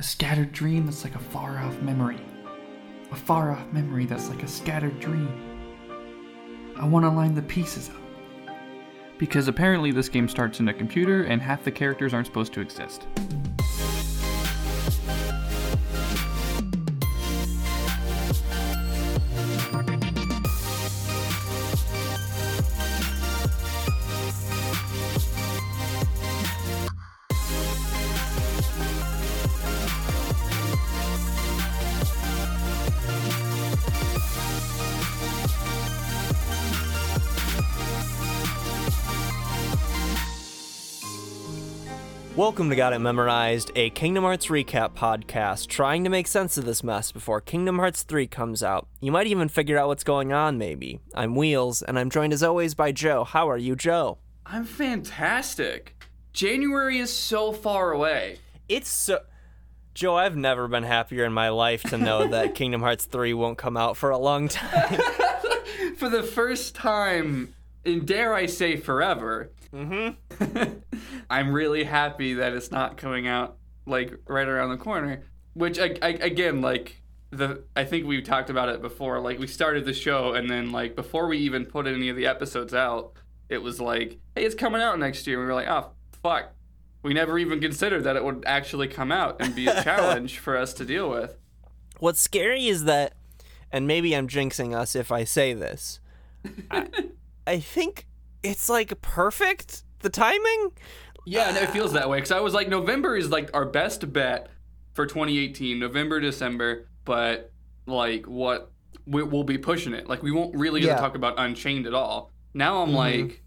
A scattered dream that's like a far off memory. A far off memory that's like a scattered dream. I want to line the pieces up. Because apparently this game starts in a computer and half the characters aren't supposed to exist. Welcome to Got It Memorized, a Kingdom Hearts recap podcast trying to make sense of this mess before Kingdom Hearts 3 comes out. You might even figure out what's going on, maybe. I'm Wheels, and I'm joined as always by Joe. How are you, Joe? I'm fantastic. January is so far away. It's so. Joe, I've never been happier in my life to know that Kingdom Hearts 3 won't come out for a long time. For the first time, and dare I say forever, mm-hmm. I'm really happy that it's not coming out like right around the corner. Which I, I, again, like the I think we've talked about it before. Like we started the show, and then like before we even put any of the episodes out, it was like, hey, it's coming out next year. And we were like, oh fuck. We never even considered that it would actually come out and be a challenge for us to deal with. What's scary is that, and maybe I'm jinxing us if I say this, I, I think it's like perfect, the timing. Yeah, no, it feels that way because I was like, November is like our best bet for 2018, November, December. But like, what we, we'll be pushing it. Like, we won't really get Yeah. to talk about Unchained at all. Now I'm mm-hmm. like,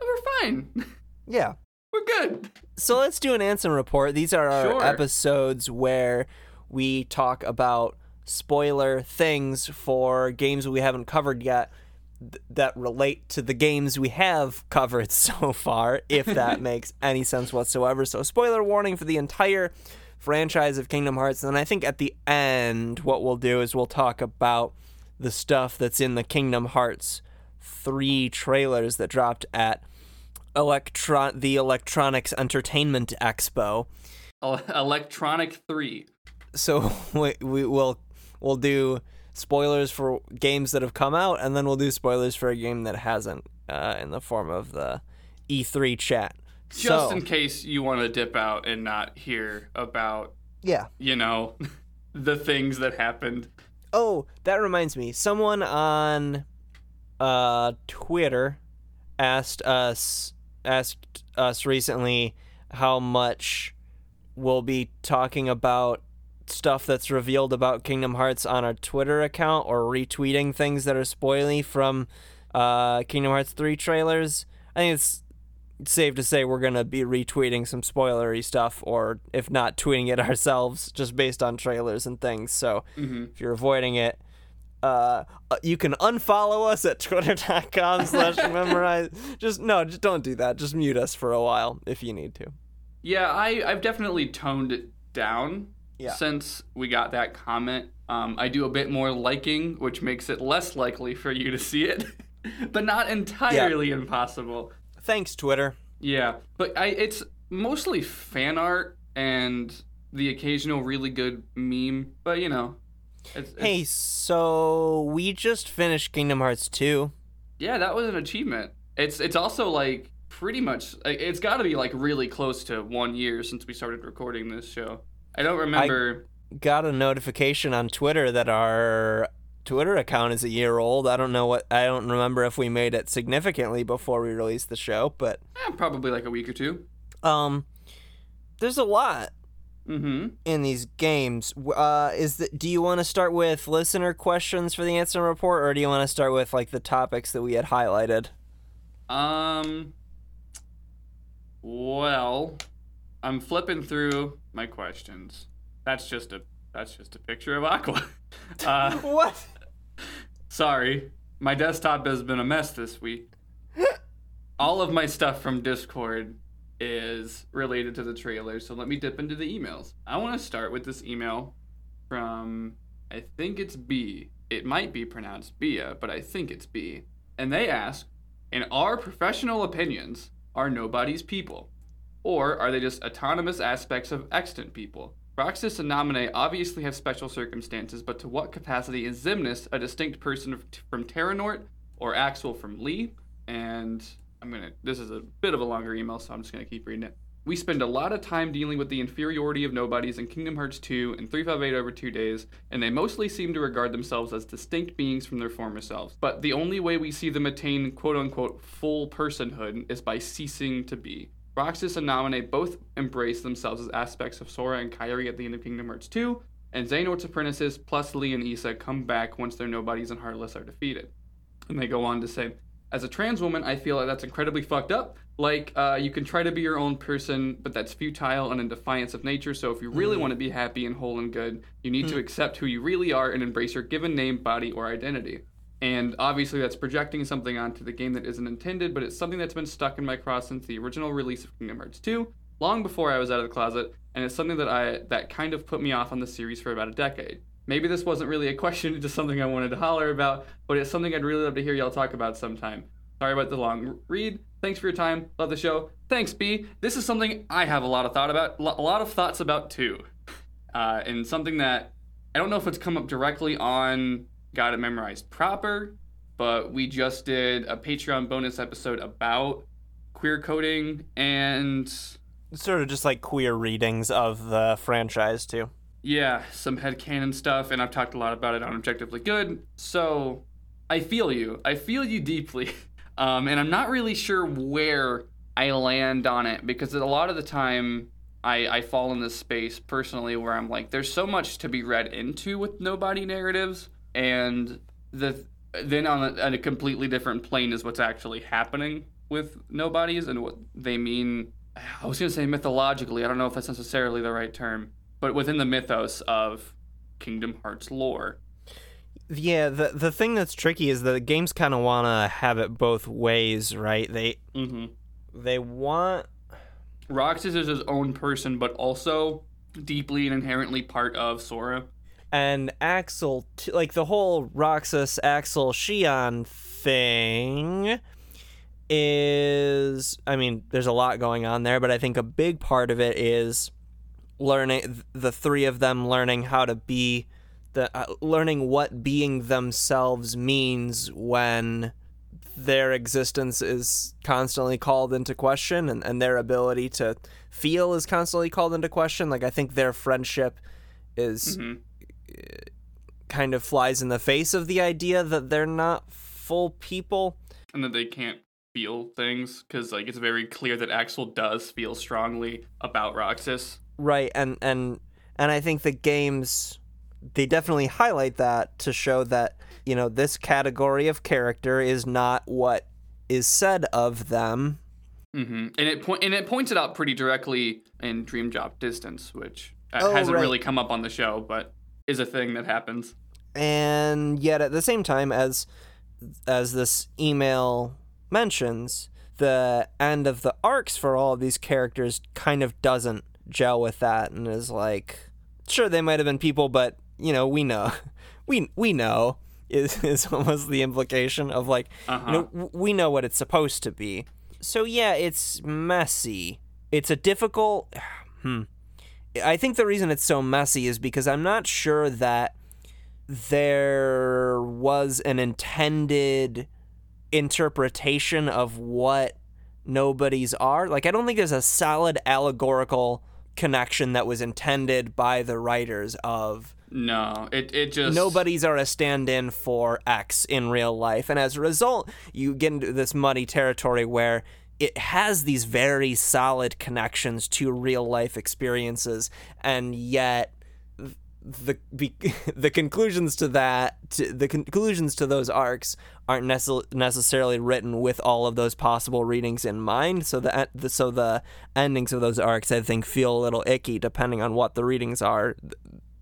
eh, we're fine, Yeah. we're good. So let's do an answer report. These are our Sure. episodes where we talk about spoiler things for games we haven't covered yet th- that relate to the games we have covered so far, if that makes any sense whatsoever. So, spoiler warning for the entire franchise of Kingdom Hearts. And I think at the end, what we'll do is we'll talk about the stuff that's in the Kingdom Hearts 3 trailers that dropped at Electron the Electronics Entertainment Expo. Electronic Three. So we, we will we'll do spoilers for games that have come out, and then we'll do spoilers for a game that hasn't, uh, in the form of the E3 chat. Just so, in case you want to dip out and not hear about, yeah. you know, the things that happened. Oh, that reminds me. Someone on uh, Twitter asked us asked us recently how much we'll be talking about stuff that's revealed about Kingdom Hearts on our Twitter account or retweeting things that are spoily from uh, Kingdom Hearts 3 trailers. I think it's safe to say we're going to be retweeting some spoilery stuff or if not tweeting it ourselves just based on trailers and things. So hmm if you're avoiding it uh, uh, you can unfollow us at twitter.com slash memorize just no just don't do that just mute us for a while if you need to Yeah, I, I've definitely toned it down Yeah. since we got that comment. Um, I do a bit more liking, which makes it less likely for you to see it, but not entirely impossible. thanks twitter Yeah, but I it's mostly fan art and the occasional really good meme. But you know, it's, it's- hey so we just finished kingdom hearts 2 yeah, that was an achievement. It's it's also like pretty much it's got to be like really close to one year since we started recording this show. I don't remember. I got a notification on twitter that our twitter account is a year old i don't know what i don't remember if we made it significantly before we released the show but eh, probably like a week or two. um there's a lot Mm-hmm. in these games. Uh, is that do you want to start with listener questions for the answer report, or do you want to start with like the topics that we had highlighted? Um. Well, I'm flipping through my questions. That's just a that's just a picture of Aqua. Uh, What? sorry, my desktop has been a mess this week. All of my stuff from Discord is related to the trailer, so let me dip into the emails. I want to start with this email from I think it's B. It might be pronounced Bia, but I think it's B. And they ask, in our professional opinions, are nobody's people? Or are they just autonomous aspects of extant people? Roxas and Naminé obviously have special circumstances, but to what capacity is Xemnas a distinct person from Terranort or Axel from Lea? And I'm gonna. This is a bit of a longer email, so I'm just gonna keep reading it. We spend a lot of time dealing with the inferiority of nobodies in Kingdom Hearts 2 and 358 over two days, and they mostly seem to regard themselves as distinct beings from their former selves. But the only way we see them attain quote unquote full personhood is by ceasing to be. Roxas and Naminé both embrace themselves as aspects of Sora and Kairi at the end of Kingdom Hearts 2, and Xehanort's apprentices plus Lea and Isa come back once their nobodies and Heartless are defeated. And they go on to say, as a trans woman, I feel like that's incredibly fucked up. Like, uh, you can try to be your own person, but that's futile and in defiance of nature. So, if you really Mm. want to be happy and whole and good, you need Hmm. to accept who you really are and embrace your given name, body, or identity. And obviously, that's projecting something onto the game that isn't intended, but it's something that's been stuck in my craw since the original release of Kingdom Hearts 2, long before I was out of the closet, and it's something that I that kind of put me off on the series for about a decade. Maybe this wasn't really a question, just something I wanted to holler about, but it's something I'd really love to hear y'all talk about sometime. Sorry about the long read. Thanks for your time. Love the show. Thanks, B. This is something I have a lot of thought about, a lot of thoughts about too, uh, and something that I don't know if it's come up directly on Got It Memorized proper, but we just did a Patreon bonus episode about queer coding and Sort of just like queer readings of the franchise too. yeah, some headcanon stuff, and I've talked a lot about it on Objectively Good. So I feel you. I feel you deeply. Um, and I'm not really sure where I land on it because a lot of the time I, I fall in this space personally where I'm like, there's so much to be read into with nobody narratives, and the then on a, on a completely different plane is what's actually happening with nobodies and what they mean. I was gonna say mythologically. I don't know if that's necessarily the right term, but within the mythos of Kingdom Hearts lore. Yeah, the the thing that's tricky is that the games kind of want to have it both ways, right? They Mm-hmm. they want Roxas is his own person, but also deeply and inherently part of Sora. And Axel, t- like the whole Roxas Axel Xion thing is I mean, there's a lot going on there, but I think a big part of it is learning the three of them learning how to be the uh, learning what being themselves means when their existence is constantly called into question and, and their ability to feel is constantly called into question like i think their friendship is Mhm. Kind of flies in the face of the idea that they're not full people And that they can't feel things because like it's very clear that Axel does feel strongly about Roxas. right and and and i think the games they definitely highlight that to show that you know this category of character is not what is said of them hmm And it point and it points it out pretty directly in Dream Drop Distance, which uh, Oh, hasn't right. really come up on the show, but is a thing that happens. and yet at the same time as as this email mentions the end of the arcs for all of these characters kind of doesn't gel with that and is like sure they might have been people but you know we know we we know is is almost the implication of like Uh-huh. you know w- we know what it's supposed to be so yeah it's messy it's a difficult hmm I think the reason it's so messy is because I'm not sure that there was an intended interpretation of what nobodies are. Like, I don't think there's a solid allegorical connection that was intended by the writers of No, it it just nobodies are a stand-in for X in real life, and as a result, you get into this muddy territory where it has these very solid connections to real life experiences, and yet the the, the conclusions to that to, the conclusions to those arcs aren't necess- necessarily written with all of those possible readings in mind so the, the so the endings of those arcs I think feel a little icky depending on what the readings are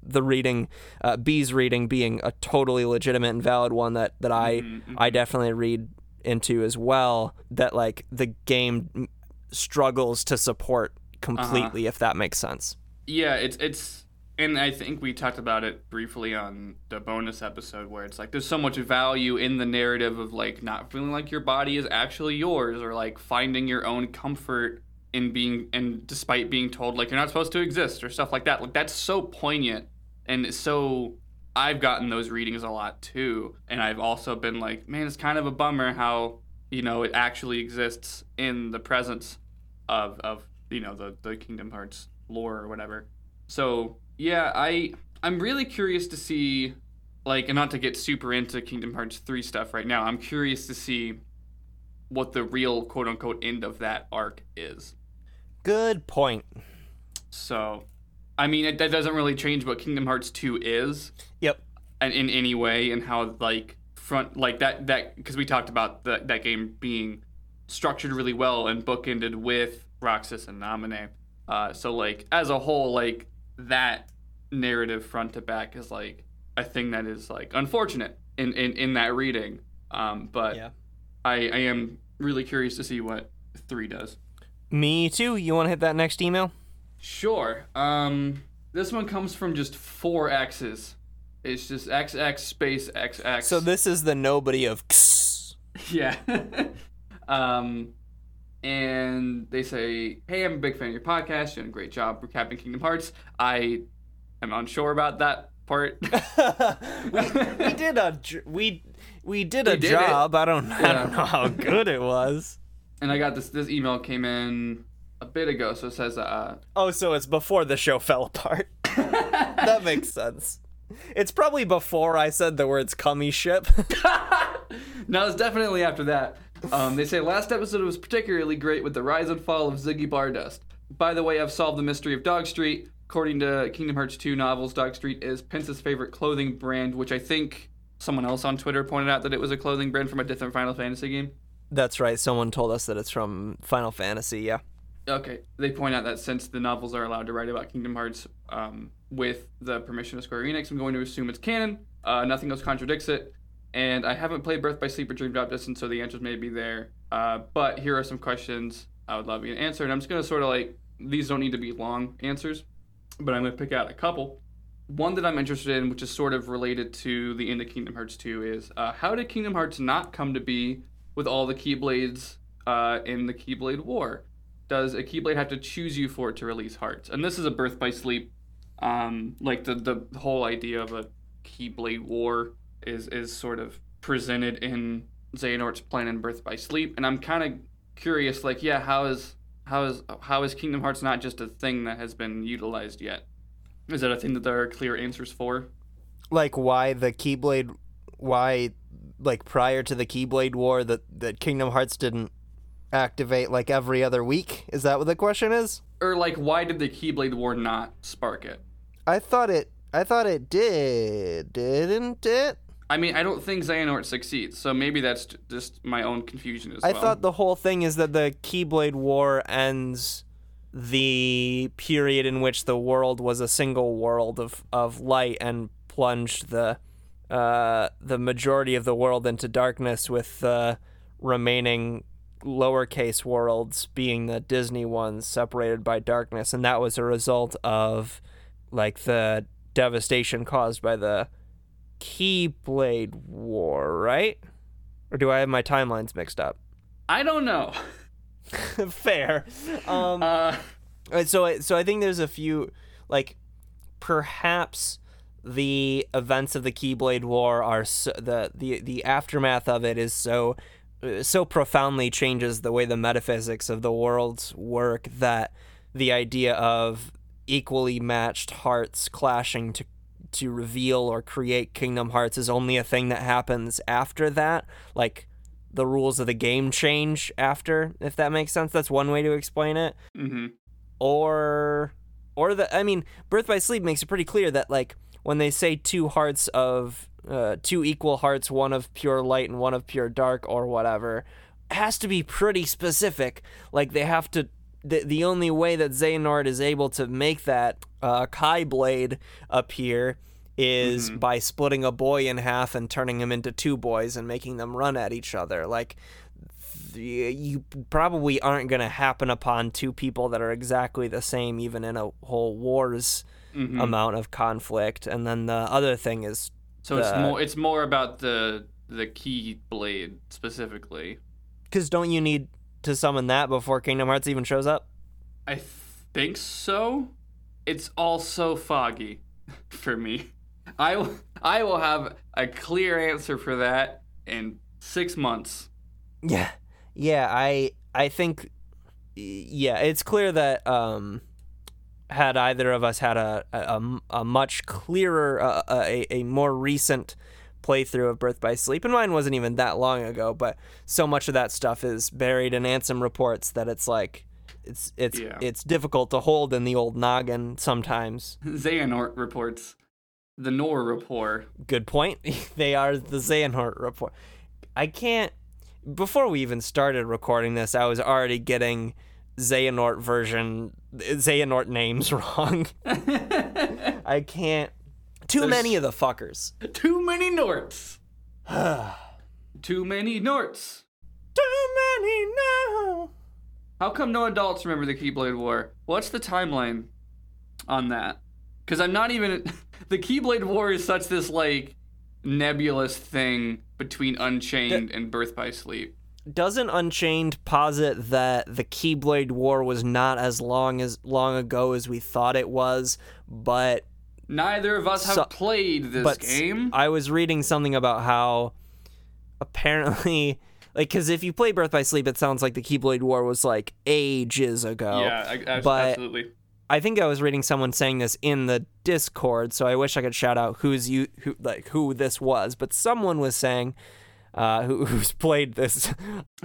the reading uh, B's reading being a totally legitimate and valid one that that I I definitely read into as well that like the game struggles to support completely uh-huh. if that makes sense. yeah, it's it's and I think we talked about it briefly on the bonus episode where it's like there's so much value in the narrative of like not feeling like your body is actually yours or like finding your own comfort in being and despite being told like you're not supposed to exist or stuff like that. Like that's so poignant and so I've gotten those readings a lot too. And I've also been like, man, it's kind of a bummer how, you know, it actually exists in the presence of of, you know, the, the Kingdom Hearts lore or whatever. So yeah, I I'm really curious to see like and not to get super into Kingdom Hearts 3 stuff right now. I'm curious to see what the real quote unquote end of that arc is. Good point. So, I mean, it, that doesn't really change what Kingdom Hearts 2 is Yep. and in any way and how like front like that that because we talked about the, that game being structured really well and bookended with Roxas and Namine. Uh, so like as a whole, like that narrative front to back is like a thing that is like unfortunate in in, in that reading. Um, but Yeah. I I am really curious to see what three does. Me too. You want to hit that next email? Sure. Um, this one comes from just four X's. It's just XX space XX. So this is the nobody of. X. yeah. um, and they say, "Hey, I'm a big fan of your podcast. You're doing a great job recapping Kingdom Hearts. I am unsure about that part. we, we did a we we did a We did it. job. I don't I don't know how good it was. and I got this. This email came in a bit ago, so it says, uh, Oh, so it's before the show fell apart. that makes sense. It's probably before I said the words "cummy ship." no, it's definitely after that. Um, they say last episode was particularly great with the rise and fall of Ziggy Bardust. By the way, I've solved the mystery of Dog Street. According to Kingdom Hearts 2 novels, Dog Street is Pence's favorite clothing brand, which I think someone else on Twitter pointed out that it was a clothing brand from a different Final Fantasy game. That's right. Someone told us that it's from Final Fantasy. Yeah. Okay, they point out that since the novels are allowed to write about Kingdom Hearts um, with the permission of Square Enix, I'm going to assume it's canon. Uh, nothing else contradicts it. And I haven't played Birth by Sleep or Dream Drop Distance, so the answers may be there. Uh, but here are some questions I would love you to answer. And I'm just going to sort of like, these don't need to be long answers, but I'm going to pick out a couple. One that I'm interested in, which is sort of related to the end of Kingdom Hearts 2, is uh, how did Kingdom Hearts not come to be with all the Keyblades uh, in the Keyblade War? Does a Keyblade have to choose you for it to release hearts? And this is a Birth by Sleep, um, like the the whole idea of a Keyblade war is is sort of presented in Xehanort's plan in Birth by Sleep, and I'm kind of curious, like, yeah, how is how is how is Kingdom Hearts not just a thing that has been utilized yet? Is that a thing that there are clear answers for? Like why the Keyblade? Why, like prior to the Keyblade War, that that Kingdom Hearts didn't activate like every other week? Is that what the question is? Or like, why did the Keyblade War not spark it? I thought it. I thought it did, didn't it? I mean, I don't think Xehanort succeeds, so maybe that's just my own confusion as I well. I thought the whole thing is that the Keyblade War ends the period in which the world was a single world of, of light and plunged the uh, the majority of the world into darkness, with the remaining lowercase worlds being the Disney ones separated by darkness, and that was a result of like the devastation caused by the Keyblade War, right? Or do I have my timelines mixed up? I don't know. Fair. Um, Uh, uh, so I- so I think there's a few like perhaps the events of the Keyblade War are so, the the the aftermath of it is so so profoundly changes the way the metaphysics of the worlds work that the idea of equally matched hearts clashing to to reveal or create Kingdom Hearts is only a thing that happens after that. Like the rules of the game change after if that makes sense. That's one way to explain it. Mm-hmm. or or the I mean, Birth by Sleep makes it pretty clear that like when they say two hearts of uh, two equal hearts, one of pure light and one of pure dark, or whatever, has to be pretty specific. Like they have to. The, the only way that Xehanort is able to make that uh, χ-blade appear is by splitting a boy in half and turning him into two boys and making them run at each other. Like th- you probably aren't going to happen upon two people that are exactly the same, even in a whole war's Mhm. amount of conflict. And then the other thing is, So it's more it's more about the the key blade specifically. because don't you need to summon that before Kingdom Hearts even shows up? I think so. It's all so foggy for me. I will, I will have a clear answer for that in six months. Yeah, yeah. I I think yeah, it's clear that um, had either of us had a a, a much clearer, uh, a a more recent playthrough of Birth by Sleep, and mine wasn't even that long ago, but so much of that stuff is buried in Ansem reports that it's like it's it's Yeah. it's difficult to hold in the old noggin sometimes. Xehanort reports. The Nor report. Good point. they are the Xehanort report. I can't. Before we even started recording this, I was already getting Xehanort version, Xehanort names wrong. I can't. Too There's- many of the fuckers. Too many Norts. Too many Norts. Too many now. How come no adults remember the Keyblade War? What's the timeline on that? Because I'm not even. the Keyblade War is such this, like, nebulous thing between Unchained and Birth by Sleep. Doesn't Unchained posit that the Keyblade War was not as long as long ago as we thought it was, but Neither of us have So- played this but game. I was reading something about how apparently, like, because if you play Birth by Sleep, it sounds like the Keyblade War was like ages ago. yeah, I, I, but- absolutely. I think I was reading someone saying this in the Discord, so I wish I could shout out who's you who like who this was, but someone was saying. Uh, who, who's played this,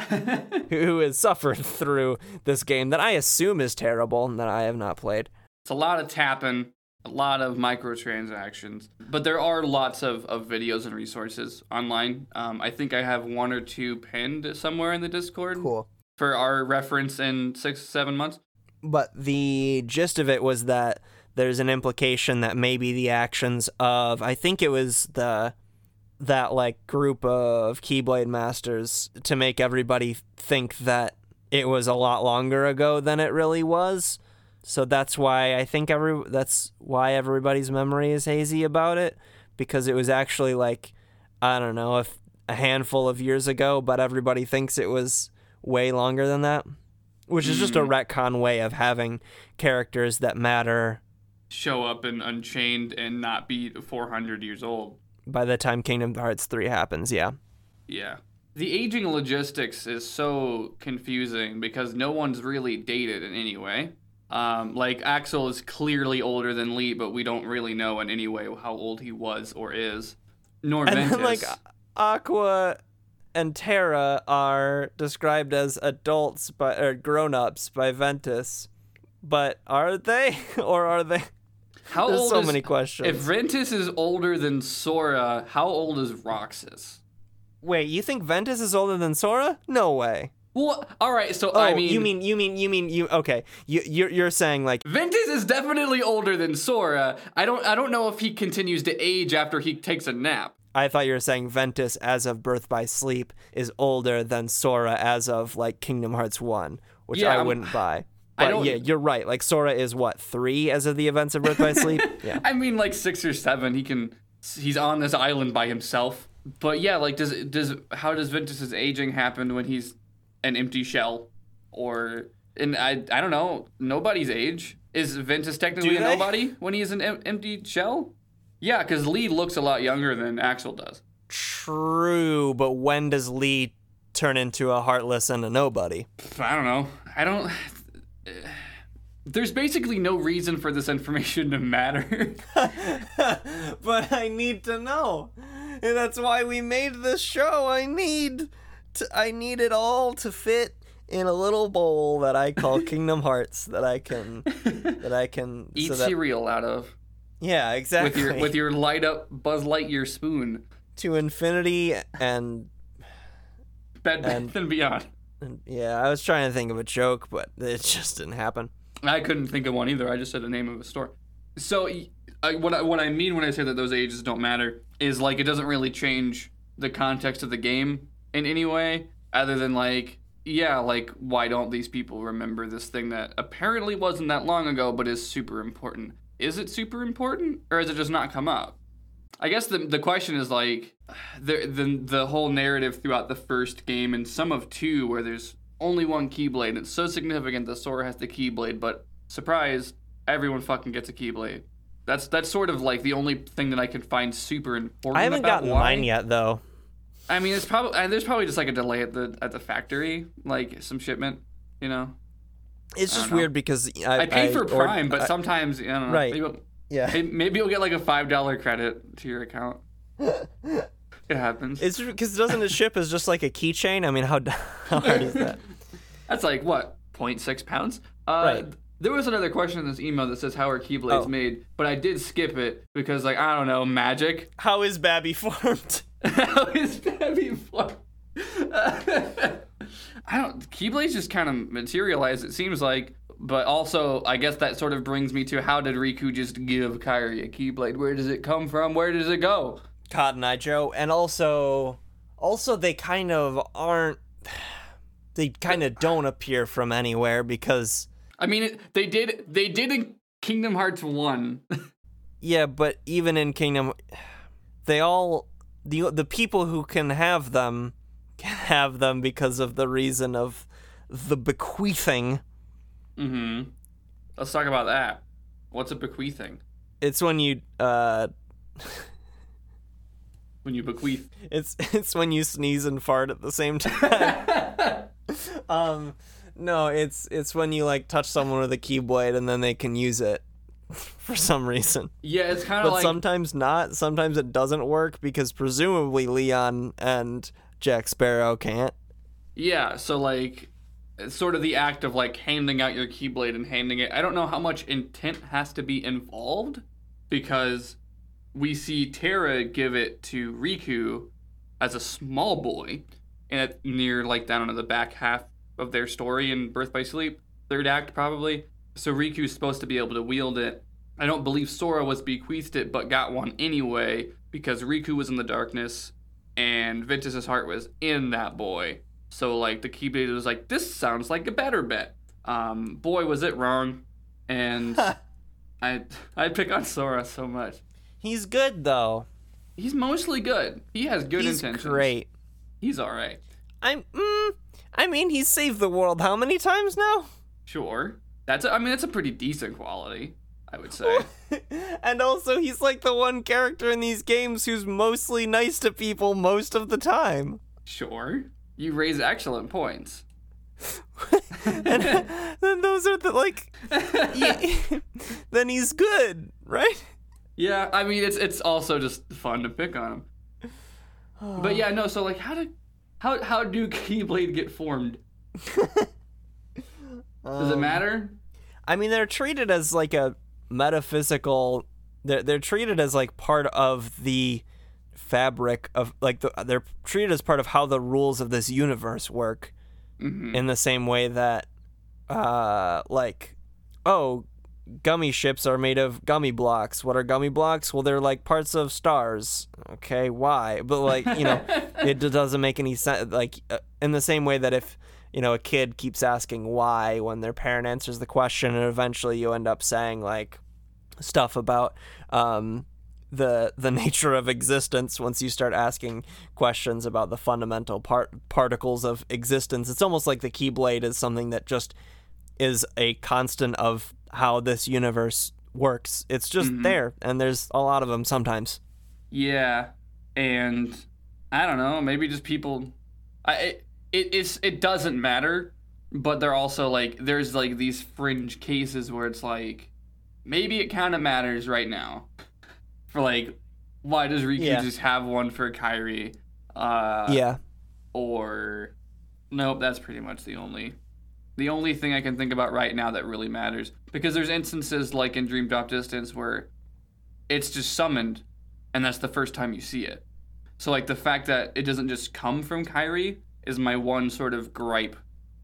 who has suffered through this game that I assume is terrible and that I have not played. It's a lot of tapping, a lot of microtransactions, but there are lots of, of videos and resources online. Um, I think I have one or two pinned somewhere in the Discord Cool. for our reference in six, seven months. But the gist of it was that there's an implication that maybe the actions of I think it was the that like group of Keyblade masters to make everybody think that it was a lot longer ago than it really was. So that's why I think every that's why everybody's memory is hazy about it because it was actually like I don't know if a handful of years ago, but everybody thinks it was way longer than that. Which is just a mm. retcon way of having characters that matter Show up in Unchained and not be 400 years old. By the time Kingdom Hearts 3 happens, yeah. Yeah. The aging logistics is so confusing because no one's really dated in any way. Um, like Axel is clearly older than Lea, but we don't really know in any way how old he was or is. Nor And Ventus. then, like, Aqua and Terra are described as adults by, or grown ups by Ventus. But are they? or are they? How There's old so is, many questions. If Ventus is older than Sora, how old is Roxas? Wait, you think Ventus is older than Sora? No way. Well, all right. So Oh, I mean, you mean you mean you mean you okay. You you're you're saying like Ventus is definitely older than Sora. I don't. I don't know if he continues to age after he takes a nap. I thought you were saying Ventus as of Birth by Sleep is older than Sora as of like Kingdom Hearts 1, which Yeah, I I'm- wouldn't buy. I But don't- yeah, you're right. Like Sora is what, 3 as of the events of Birth by Sleep? Yeah. I mean, like six or seven. He can. He's on this island by himself. But yeah, like, does does how does Ventus's aging happen when he's an empty shell, or and I I don't know. Nobody's age is Ventus technically a nobody when he's an em- empty shell. Yeah, because Lea looks a lot younger than Axel does. True, but when does Lea turn into a heartless and a nobody? I don't know. I don't. There's basically no reason for this information to matter. but I need to know. And that's why we made this show. I need to, I need it all to fit in a little bowl that I call Kingdom Hearts that I can that I can Eat so that, cereal out of Yeah, with exactly. your with your light up Buzz Lightyear spoon. to infinity and, Bed Bath And- and Beyond. Yeah, I was trying to think of a joke, but it just didn't happen. I couldn't think of one either. I just said the name of a store. So what I, what I mean when I say that those ages don't matter is like it doesn't really change the context of the game in any way, other than like yeah, like why don't these people remember this thing that apparently wasn't that long ago but is super important? Is it super important or has it just not come up? I guess the the question is like the the the whole narrative throughout the first game and some of two where there's only one Keyblade. And it's so significant that Sora has the Keyblade, but surprise, everyone fucking gets a Keyblade. That's that's sort of like the only thing that I can find super important. I haven't gotten why. mine yet though. I mean, it's probably and there's probably just like a delay at the at the factory, like some shipment. You know, It's just know. weird because I, I pay for or- Prime, but I- sometimes I don't know. Right. Maybe, yeah, Hey, maybe you'll get like a five dollar credit to your account. it happens. it's because doesn't it ship as just like a keychain? I mean, how how hard is that? That's like what 0.6 pounds. Uh, Right. There was another question in this email that says how are keyblades Oh. made, but I did skip it because like I don't know magic. How is Babby formed? how is that formed? I don't. Keyblades just kind of materialize. It seems like. But also, I guess that sort of brings me to how did Riku just give Kairi a Keyblade? Where does it come from? Where does it go? Cotton Eye Joe, and also, also they kind of aren't. They kind of don't appear from anywhere because I mean, they did. They did in Kingdom Hearts one. yeah, but even in Kingdom, they all the the people who can have them can have them because of the reason of the bequeathing. Mm-hmm. Let's talk about that. What's a bequeathing? It's when you uh, When you bequeath. it's it's when you sneeze and fart at the same time. um, no, it's it's when you like touch someone with a keyblade and then they can use it for some reason. Yeah, it's kind of like sometimes not. Sometimes it doesn't work because presumably Leon and Jack Sparrow can't. Yeah, so like sort of the act of like handing out your keyblade and handing it. I don't know how much intent has to be involved because we see Terra give it to Riku as a small boy and near like down into the back half of their story in Birth by Sleep, third act probably. So Riku's supposed to be able to wield it. I don't believe Sora was bequeathed it but got one anyway because Riku was in the darkness and Ventus's heart was in that boy. So like the Keyblade was like, this sounds like a better bet. Um, boy, was it wrong. And I I pick on Sora so much. He's good though. He's mostly good. He has good He's intentions. great. He's all right. I'm. Mm, I mean, he's saved the world how many times now? Sure. That's a, I mean that's a pretty decent quality, I would say. and also, he's like the one character in these games who's mostly nice to people most of the time. sure. You raise excellent points. and then those are the like. then he's good, right? Yeah, I mean it's it's also just fun to pick on him. But yeah, no. So like, how do how how do Keyblade get formed? Does it Um, matter? I mean, they're treated as like a metaphysical. They're they're treated as like part of the fabric of like the, they're treated as part of how the rules of this universe work. Mhm. In the same way that, uh, like, oh, gummy ships are made of gummy blocks. What are gummy blocks? Well, they're like parts of stars. Okay, why? But like, you know, it doesn't make any sense. Like, uh, in the same way that if you know a kid keeps asking why when their parent answers the question, and eventually you end up saying like stuff about um, the the nature of existence once you start asking questions about the fundamental part particles of existence. It's almost like the keyblade is something that just is a constant of how this universe works. It's just mm-hmm. there, and there's a lot of them sometimes. Yeah, and I don't know. Maybe just people. I it, it it's it doesn't matter, but they're also like there's like these fringe cases where it's like maybe it kind of matters right now. For like, why does Riku Yeah. just have one for Kairi? Uh, yeah, or nope that's pretty much the only the only thing i can think about right now that really matters. Because there's instances like in dream drop distance where it's just summoned and that's the first time you see it. So like the fact that it doesn't just come from Kairi is my one sort of gripe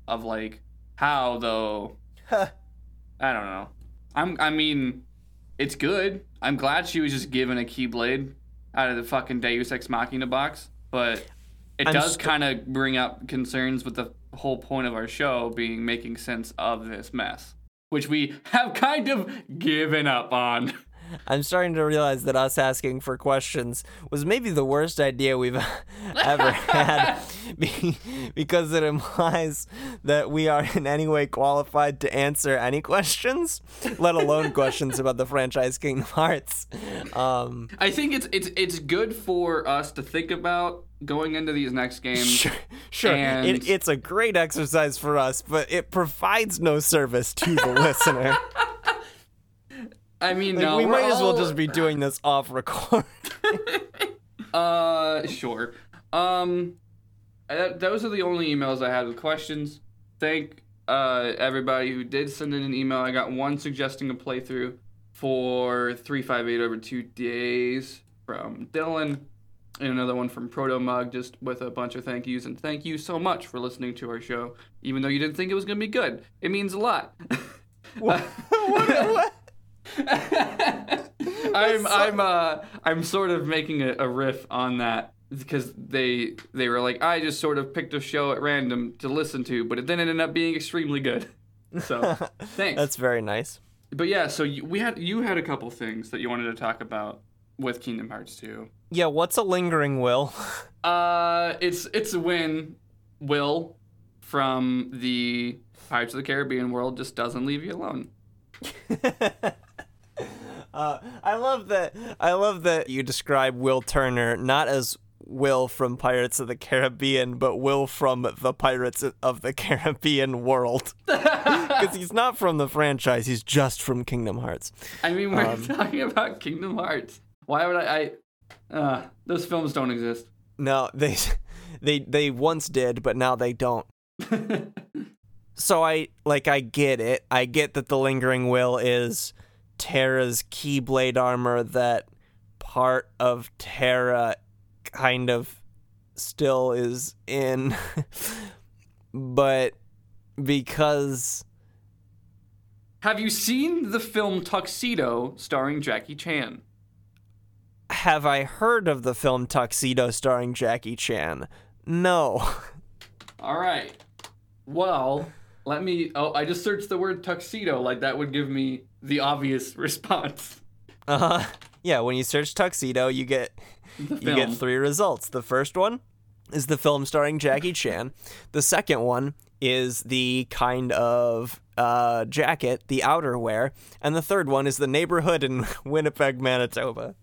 of like how though? I don't know. I'm i mean it's good i'm glad she was just given a keyblade out of the fucking deus ex machina box but it I'm does st- kind of bring up concerns with the whole point of our show being making sense of this mess, which we have kind of given up on. I'm starting to realize that us asking for questions was maybe the worst idea we've ever had because it implies that we are in any way qualified to answer any questions, let alone questions about the franchise Kingdom Hearts. Um, I think it's it's it's good for us to think about going into these next games. sure, sure. It, it's a great exercise for us, but it provides no service to the listener. I mean, Like, no, we we're might as well just be doing this off record. Uh, sure. Um, that, those are the only emails I had with questions. Thank uh everybody who did send in an email. I got one suggesting a playthrough for three five eight over two days from Dylan, and another one from Proto Mug, just with a bunch of thank yous. And thank you so much for listening to our show, even though you didn't think it was gonna be good. It means a lot. I'm I'm uh I'm sort of making a, a riff on that because they they were like I just sort of picked a show at random to listen to, but it then ended up being extremely good. So thanks. That's very nice. but yeah, so you, we had you had a couple things that you wanted to talk about with Kingdom Hearts 2. Yeah, what's a lingering will? Uh, it's it's a win. Will from the Pirates of the Caribbean world just doesn't leave you alone. Uh, I love that. I love that you describe Will Turner not as Will from Pirates of the Caribbean, but Will from the Pirates of the Caribbean world. Because he's not from the franchise; he's just from Kingdom Hearts. I mean, we're Um, talking about Kingdom Hearts. Why would I? I uh, those films don't exist. No, they, they, they once did, but now they don't. so I like I get it. I get that the lingering will is Terra's keyblade armor that part of Terra kind of still is in but because Have you seen the film Tuxedo starring Jackie Chan? have I heard of the film Tuxedo starring Jackie Chan? No. All right. Well, let me. Oh, I just searched the word tuxedo. Like that would give me the obvious response. Uh-huh. Yeah, when you search tuxedo, you get you get three results. The first one is the film starring Jackie Chan. The second one is the kind of uh, jacket, the outerwear, and the third one is the neighborhood in Winnipeg, Manitoba.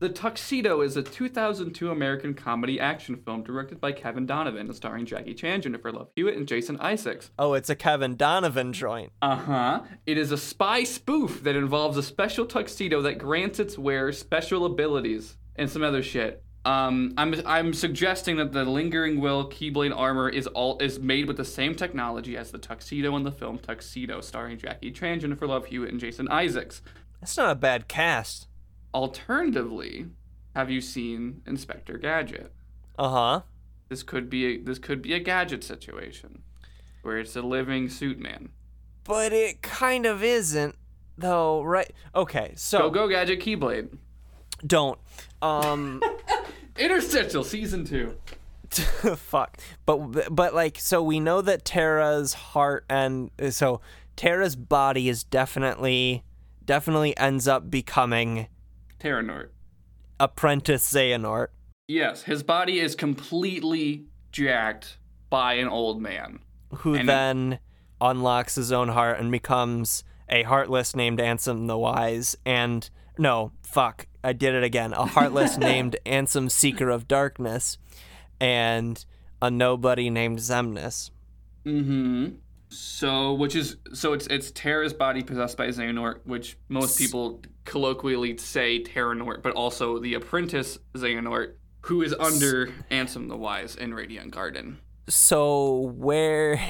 The Tuxedo is a 2002 American comedy action film directed by Kevin Donovan and starring Jackie Chan, Jennifer Love Hewitt, and Jason Isaacs. Oh, it's a Kevin Donovan joint. Uh huh. It is a spy spoof that involves a special tuxedo that grants its wearer special abilities and some other shit. Um, I'm I'm suggesting that the lingering will Keyblade armor is all is made with the same technology as the tuxedo in the film Tuxedo, starring Jackie Chan, Jennifer Love Hewitt, and Jason Isaacs. That's not a bad cast. Alternatively, have you seen Inspector Gadget? Uh huh. This could be a, this could be a gadget situation, where it's a living suit man. But it kind of isn't, though, right? Okay, so Go go gadget Keyblade. don't. Um. Interstitial season two. fuck but but like so we know that terra's heart and so terra's body is definitely definitely ends up becoming Terranort. apprentice xehanort Yes, his body is completely jacked by an old man. who And- then unlocks his own heart and becomes a heartless named ansem the wise and no fuck i did it again a heartless named ansem seeker of darkness and a nobody named xemnas Mm-hmm. So, which is so it's it's Terra's body possessed by Xehanort, which most people colloquially say Terranort, but also the apprentice Xehanort, who is under Ansem the Wise in Radiant Garden. So where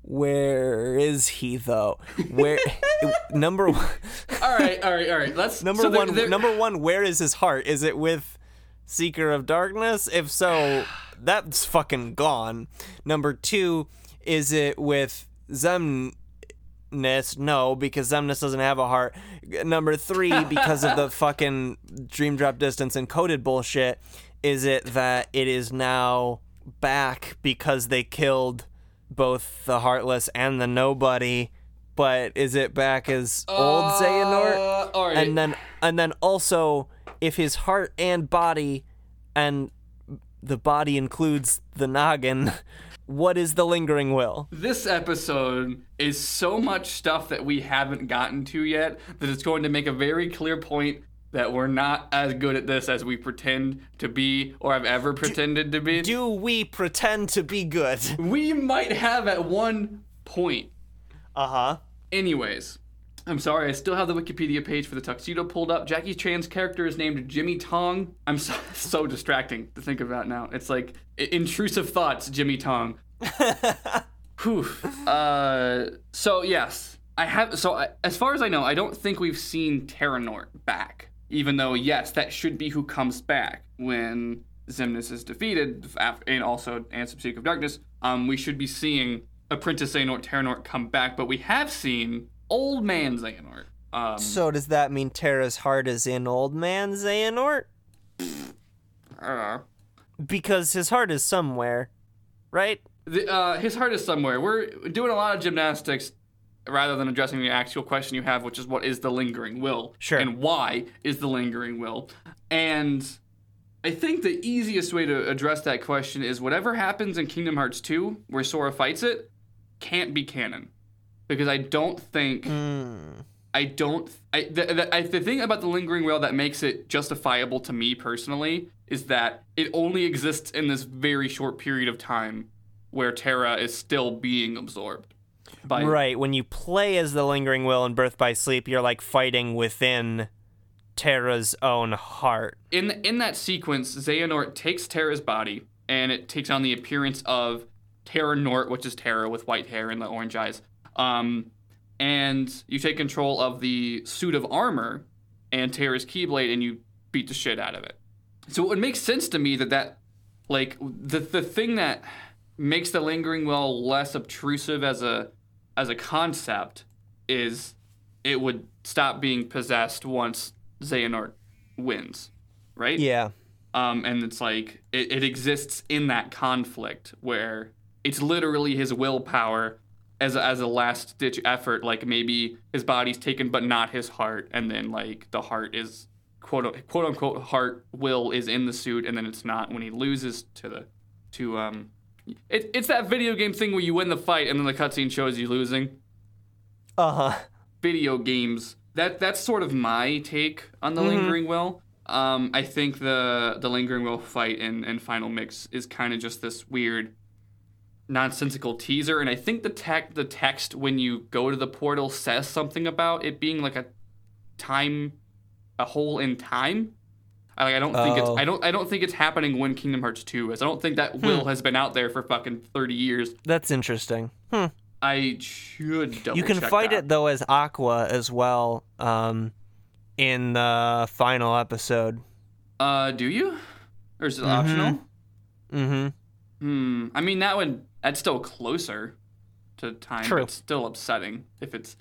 where is he though? Where number one, All right, all right, all right. Let's number so one there- number one where is his heart? Is it with Seeker of Darkness? If so, that's fucking gone. Number 2, is it with Xemnas? No, because Xemnas doesn't have a heart. Number 3 because of the fucking dream drop distance encoded bullshit, is it that it is now back because they killed both the heartless and the nobody? But is it back as old Xehanort? Uh, all right. and then and then also if his heart and body and the body includes the noggin. What is the lingering will? This episode is so much stuff that we haven't gotten to yet that it's going to make a very clear point that we're not as good at this as we pretend to be or have ever pretended to be. Do we pretend to be good? we might have at one point. Uh huh. Anyways, I'm sorry, I still have the Wikipedia page for the tuxedo pulled up. Jackie Chan's character is named Jimmy Tong. I'm so, so distracting to think about now. It's like intrusive thoughts, Jimmy Tong. Whew. Uh, so yes, I have. So I, as far as I know, I don't think we've seen Terranort back. Even though yes, that should be who comes back when Xemnas is defeated, and also and Subsequent of Darkness. Um, we should be seeing Apprentice Xehanort, Terranort come back, but we have seen Old Man Xehanort. Um, So does that mean Terra's heart is in old man Xehanort? uh, Because his heart is somewhere, right? the, uh, his heart is somewhere. We're doing a lot of gymnastics rather than addressing the actual question you have, which is what is the lingering will? Sure. And why is the lingering will? And I think the easiest way to address that question is whatever happens in Kingdom Hearts 2, where Sora fights it, can't be canon. Because I don't think. I don't. I, the, the, I, the thing about the lingering will that makes it justifiable to me personally is that it only exists in this very short period of time where Terra is still being absorbed. By, Right. When you play as the lingering will in Birth by Sleep, you're like fighting within Terra's own heart. In in that sequence, Xehanort takes Terra's body, and it takes on the appearance of Terra Nort, which is Terra with white hair and the orange eyes. Um, and you take control of the suit of armor and Terra's Keyblade, and you beat the shit out of it. So it would make sense to me that that, like, the the thing that makes the lingering well less obtrusive as a as a concept is it would stop being possessed once Xehanort wins, right? Yeah. Um, and it's like it, it exists in that conflict where it's literally his willpower as a, as a last ditch effort. Like maybe his body's taken, but not his heart, and then like the heart is quote quote unquote heart will is in the suit, and then it's not when he loses to the to um. It, it's that video game thing where you win the fight and then the cutscene shows you losing Uh huh. video games. That that's sort of my take on the lingering will. Um, I think the the lingering will fight in, in final mix is kind of just this weird nonsensical teaser, and I think the tech the text when you go to the portal says something about it being like a time a hole in time. I, I don't think it's Oh. I don't I don't think it's happening when Kingdom Hearts 2 is. I don't think that will has been out there for fucking 30 years. That's interesting. Hmm. I should double You can fight that. it though as Aqua as well. Um, in the final episode. Uh, do you? Or is it optional? Mm-hmm. Hmm. I mean, that would that's still closer to time. True. But it's still upsetting if it's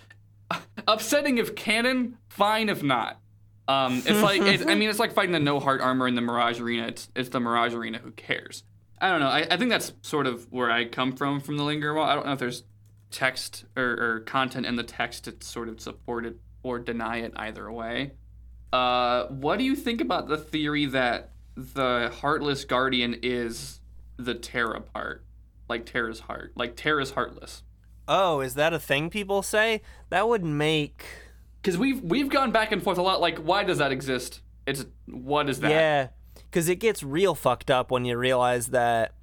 upsetting if canon. Fine if not. Um, it's like it's, I mean, it's like fighting the no heart armor in the Mirage Arena. It's it's the Mirage Arena. Who cares? I don't know. I, I think that's sort of where I come from from the Linger Wall. I don't know if there's text or, or content in the text to sort of support it or deny it either way. Uh, what do you think about the theory that the Heartless Guardian is the Terra part? Like Terra's heart. Like Terra's heartless. Oh, is that a thing people say? That would make Because we've we've gone back and forth a lot. Like, why does that exist? It's what is that? Yeah, because it gets real fucked up when you realize that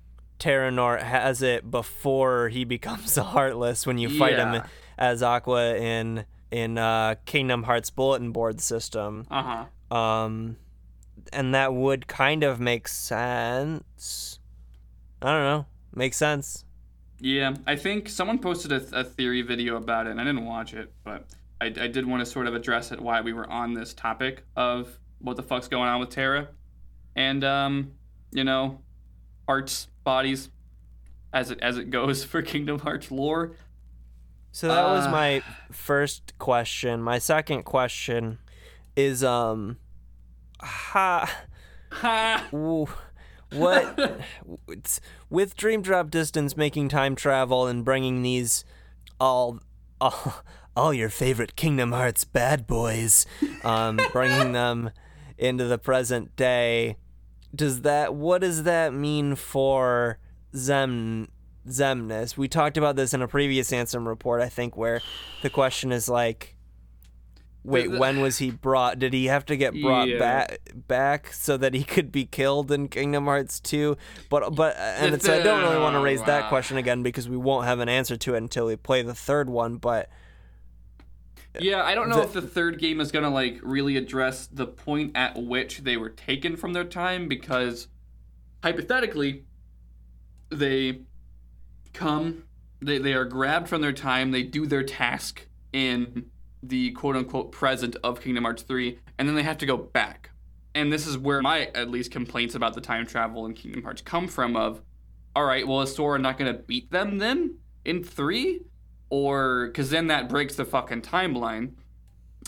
Terranort has it before he becomes a Heartless when you fight Yeah. him as Aqua in in uh, Kingdom Hearts bulletin board system. Uh huh. Um, and that would kind of make sense. I don't know. Makes sense. Yeah, I think someone posted a, a theory video about it, and I didn't watch it, but I, I did want to sort of address it why we were on this topic of what the fuck's going on with Terra, and um, you know, hearts, bodies, as it as it goes for Kingdom Hearts lore. So that was Uh. my first question. My second question is um ha Ha! Ooh, what it's, with Dream Drop Distance making time travel and bringing these all all, all your favorite Kingdom Hearts bad boys, um, bringing them into the present day. does that what does that mean for Xem Xemnas? We talked about this in a previous Ansem report, I think, where the question is like Wait, the- when was he brought? Did he have to get brought Yeah. back back so that he could be killed in Kingdom Hearts 2? But but uh, and The it's, I don't really want to raise that question again because we won't have an answer to it until we play the third one. But uh, Yeah, I don't know The- if the third game is gonna like really address the point at which they were taken from their time because hypothetically they come they, they are grabbed from their time, they do their task in the quote unquote present of Kingdom Hearts 3, and then they have to go back. And this is where my at least complaints about the time travel in Kingdom Hearts come from of all right, well is Sora not gonna beat them then in three? or because then that breaks the fucking timeline.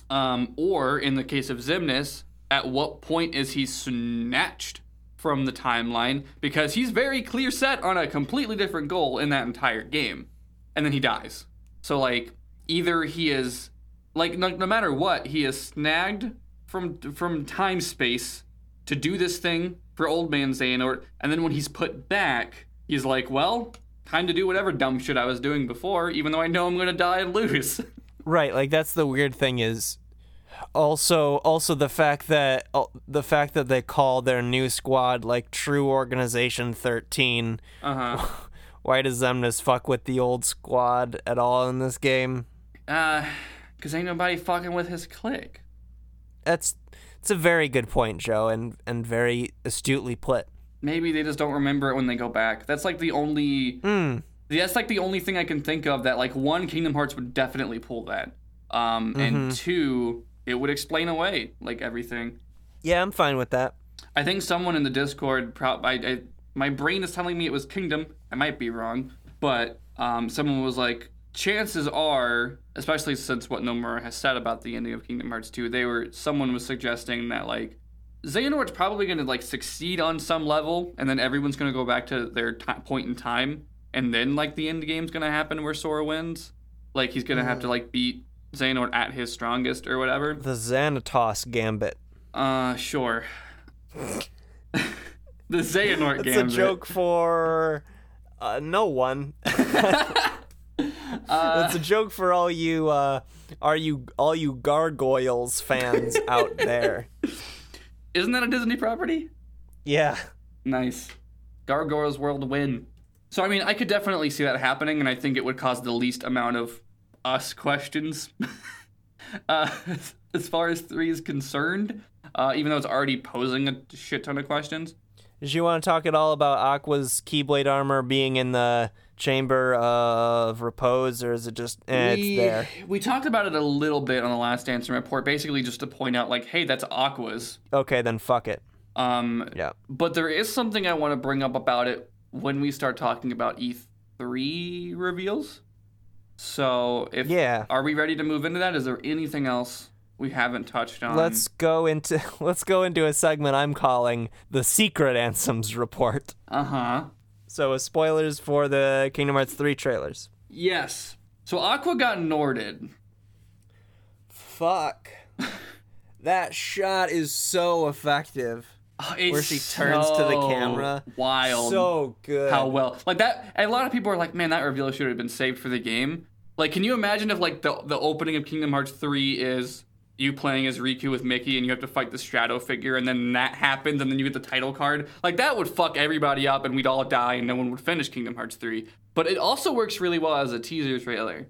Um, or in the case of Xemnas, at what point is he snatched from the timeline? Because he's very clear set on a completely different goal in that entire game, and then he dies. So like, either he is like no, no matter what, he is snagged from from time space to do this thing for Old Man Xehanort, and then when he's put back, he's like, well. Time to do whatever dumb shit I was doing before, even though I know I'm gonna die and lose. Right, like that's the weird thing is also also the fact that uh, the fact that they call their new squad like True Organization 13. Uh huh. Why does Xemnas fuck with the old squad at all in this game? Uh, cause ain't nobody fucking with his clique. That's it's a very good point, Joe, and and very astutely put. Maybe they just don't remember it when they go back. That's like the only. Hmm. That's like the only thing I can think of that like one Kingdom Hearts would definitely pull that. Um, and two, it would explain away like everything. Yeah, I'm fine with that. I think someone in the Discord, pro- I, I, my brain is telling me it was Kingdom. I might be wrong, but um, someone was like, chances are, especially since what Nomura has said about the ending of Kingdom Hearts 2, they were someone was suggesting that like Xehanort's probably going to like succeed on some level, and then everyone's going to go back to their ti point in time, and then like the end game's going to happen where Sora wins. Like he's going to have to like beat Xehanort at his strongest or whatever. The Xanatos Gambit. Uh, sure. the Xehanort Gambit. It's a joke for uh, no one. It's a joke for all you uh, are you all you gargoyles fans out there. Isn't that a Disney property? Yeah. Nice. Gargoyles World win. So I mean, I could definitely see that happening, and I think it would cause the least amount of us questions. uh, as far as three is concerned, uh, even though it's already posing a shit ton of questions. Did you want to talk at all about Aqua's Keyblade armor being in the chamber of repose, or is it just eh, we, it's there? we talked about it a little bit on the last Ansem report, basically just to point out, like, hey, that's Aqua's. Okay, then fuck it. Um, Yeah. But there is something I want to bring up about it when we start talking about E3 reveals. So, if Yeah. are we ready to move into that? Is there anything else we haven't touched on? Let's go into let's go into a segment I'm calling the Secret Ansem report. Uh huh. So, uh, spoilers for the Kingdom Hearts 3 trailers. Yes. So Aqua got Norded. Fuck. that shot is so effective. It's Where she turns to the camera. Wild. So good. how well like that and a lot of people are like man that reveal should have been saved for the game like can you imagine if like the the opening of kingdom hearts 3 is you playing as riku with mickey and you have to fight the shadow figure and then that happens and then you get the title card like that would fuck everybody up and we'd all die and no one would finish kingdom hearts 3 but it also works really well as a teaser trailer.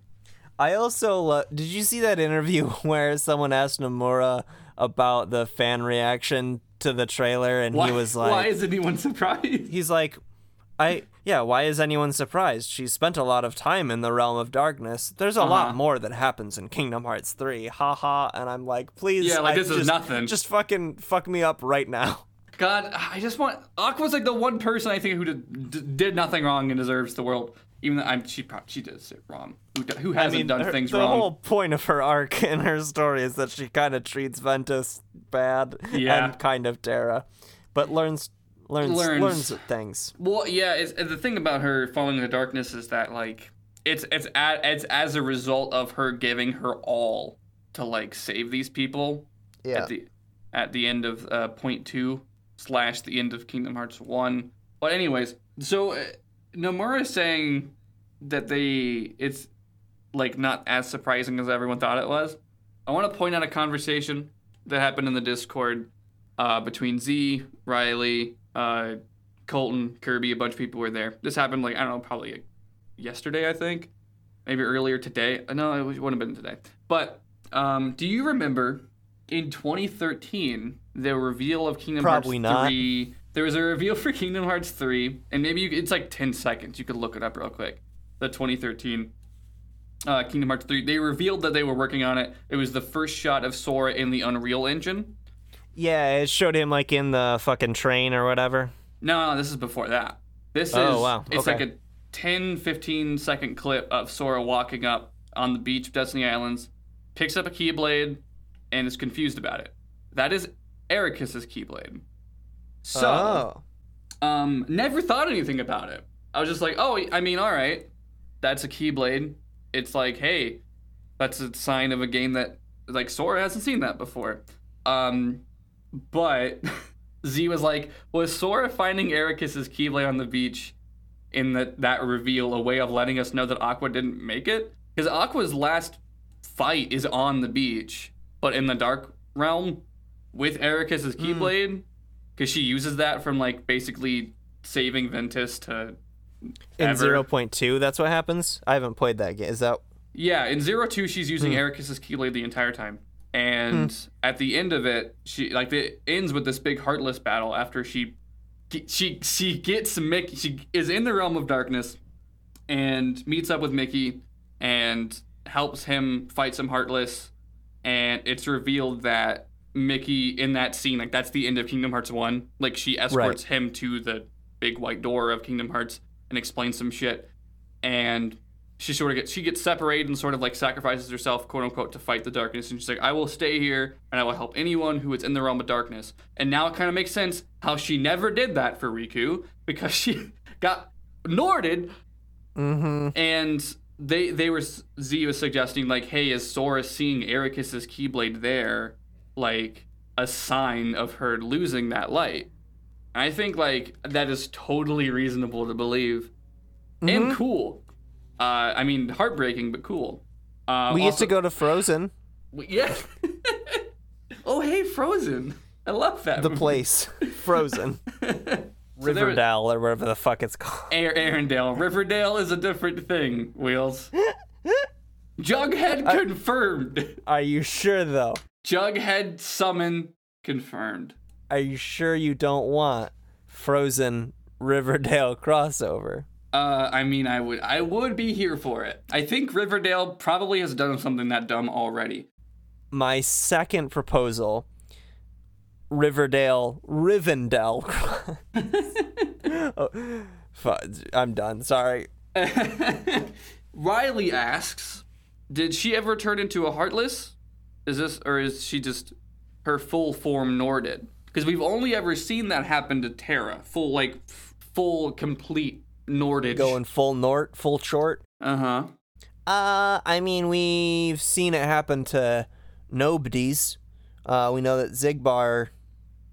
I also lo- did you see that interview where someone asked Nomura about the fan reaction to the trailer and why, he was like why is anyone surprised? He's like I yeah, why is anyone surprised? She spent a lot of time in the realm of darkness. There's a Uh-huh. lot more that happens in Kingdom Hearts 3. Ha ha. And I'm like, please Yeah, like, I this is just- nothing. Just fucking fuck me up right now. God, I just want Aqua's like the one person I think who did, d- did nothing wrong and deserves the world. Even though I'm, she probably she does it wrong. Who, who hasn't done her- things the wrong? The whole point of her arc in her story is that she kind of treats Ventus bad Yeah. and kind of Terra, but learns learns Learns. learns, things. Well, yeah. It's, the thing about her falling in the darkness is that like it's it's a, it's as a result of her giving her all to like save these people Yeah. at the at the end of uh, point two. slash the end of Kingdom Hearts One. But anyways, so uh, Nomura is saying that they it's like not as surprising as everyone thought it was. I want to point out a conversation that happened in the Discord uh, between Z, Riley, uh, Colton, Kirby, a bunch of people were there. This happened like I don't know, probably yesterday, I think, maybe earlier today. No, it wouldn't have been today. But um, do you remember in 2013 the reveal of Kingdom Probably Hearts not. 3? There was a reveal for Kingdom Hearts 3, and maybe you, it's like 10 seconds. You could look it up real quick. The 2013 uh, Kingdom Hearts 3. They revealed that they were working on it. It was the first shot of Sora in the Unreal Engine. Yeah, it showed him like in the fucking train or whatever. No, no, this is before that. This is Oh, wow. it's Okay. like a 10 15 second clip of Sora walking up on the beach of Destiny Islands, picks up a keyblade and is confused about it. That is Eraqus's keyblade. So, oh. um never thought anything about it. I was just like, "Oh, I mean, all right. That's a keyblade." It's like, "Hey, that's a sign of a game that like Sora hasn't seen that before." Um but Z was like, was Sora finding Eraqus's keyblade on the beach in that that reveal a way of letting us know that Aqua didn't make it? Because Aqua's last fight is on the beach, but in the Dark Realm with Eraqus's keyblade, hmm. because she uses that from like basically saving Ventus to In ever. zero point two, that's what happens. I haven't played that game. Is that? Yeah, in Zero Two, she's using hmm. Eraqus's keyblade the entire time, and hmm. at the end of it, she like it ends with this big heartless battle after she she she gets Mickey. She is in the realm of darkness, and meets up with Mickey, and helps him fight some heartless, and it's revealed that Mickey in that scene, like that's the end of Kingdom Hearts One. Like she escorts him to the big white door of Kingdom Hearts and explains some shit, and she sort of gets she gets separated and sort of like sacrifices herself, quote unquote, to fight the darkness. And she's like, I will stay here and I will help anyone who is in the realm of darkness. And now it kind of makes sense how she never did that for Riku because she got Norded Mm-hmm. and they they were Z was suggesting like, hey, is Sora seeing Eraqus's keyblade there like a sign of her losing that light? I think like that is totally reasonable to believe and cool. Uh, I mean, heartbreaking but cool. Uh, We used to go to Frozen, we- yeah. oh hey, Frozen. I love that. the movie. place. Frozen. So was- Riverdale or whatever the fuck it's called. Air Arendelle. Riverdale is a different thing, Wheels. Jughead confirmed. Are you sure though? Jughead summon confirmed. Are you sure you don't want Frozen Riverdale crossover? Uh, I mean, I would, I would be here for it. I think Riverdale probably has done something that dumb already. My second proposal Riverdale Rivendell. oh, I'm done. Sorry. Riley asks, "Did she ever turn into a heartless? Is this, or is she just her full form Norded? Because we've only ever seen that happen to Terra, full like f- full complete Norded. Going full Nort, full short. Uh huh. Uh, I mean, we've seen it happen to nobodies. Uh, we know that Xigbar.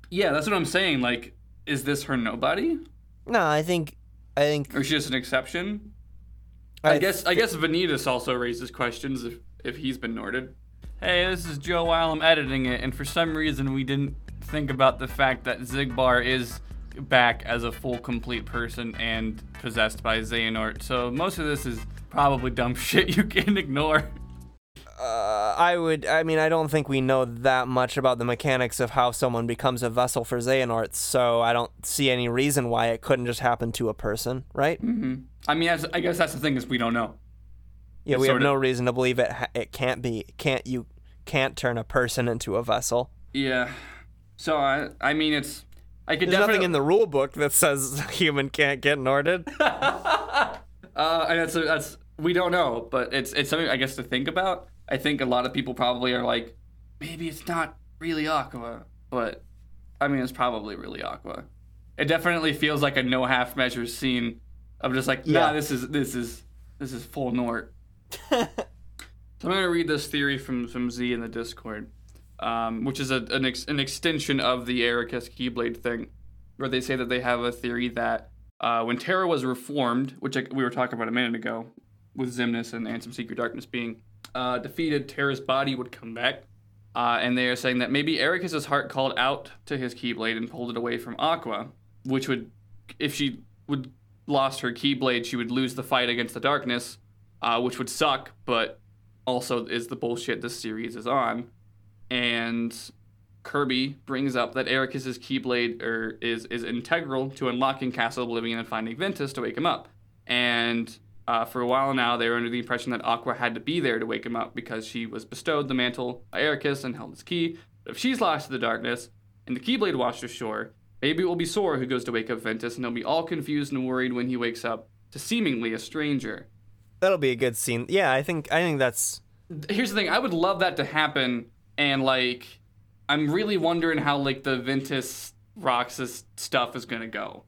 Yeah, that's what I'm saying. Like, is this her nobody, No, I think, I think. or is she just an exception? I, guess I guess Vanitas also raises questions if if he's been Norded. Hey, this is Joe while I'm editing it, and for some reason we didn't think about the fact that Xigbar is back as a full complete person and possessed by Xehanort. So most of this is probably dumb shit you can ignore. Uh, I would. I mean, I don't think we know that much about the mechanics of how someone becomes a vessel for Xehanort, so I don't see any reason why it couldn't just happen to a person, right? Mm-hmm. I mean, I guess that's the thing is we don't know. Yeah, It's we have sorta- no reason to believe it. It can't be. Can't you? Can't turn a person into a vessel. Yeah. So I I mean it's I could There's definitely nothing in the rule book that says human can't get Norded. Uh, and that's that's we don't know, but it's it's something I guess to think about. I think a lot of people probably are like, maybe it's not really Aqua, but I mean it's probably really Aqua. It definitely feels like a no half measures scene of just like, nah, Yeah. this is this is this is full Nort. so I'm gonna read this theory from from Z in the Discord. Um, which is a, an, ex- an extension of the Eraqus Keyblade thing, where they say that they have a theory that uh, when Terra was reformed, which we were talking about a minute ago, with Xemnas and Ansem Secret Darkness being uh, defeated, Terra's body would come back. Uh, and they are saying that maybe Eraqus's heart called out to his Keyblade and pulled it away from Aqua, which would, if she would lost her Keyblade, she would lose the fight against the darkness, uh, which would suck, but also is the bullshit this series is on. And Kirby brings up that Eraqus's Keyblade er, is is integral to unlocking Castle Oblivion and finding Ventus to wake him up. And uh, for a while now, they were under the impression that Aqua had to be there to wake him up because she was bestowed the mantle by Ericus and held his key. But if she's lost to the darkness and the Keyblade washed ashore, maybe it will be Sora who goes to wake up Ventus, and he'll be all confused and worried when he wakes up to seemingly a stranger. That'll be a good scene. Yeah, I think I think that's Here's the thing: I would love that to happen, and like, I'm really wondering how like the Ventus Roxas stuff is gonna go.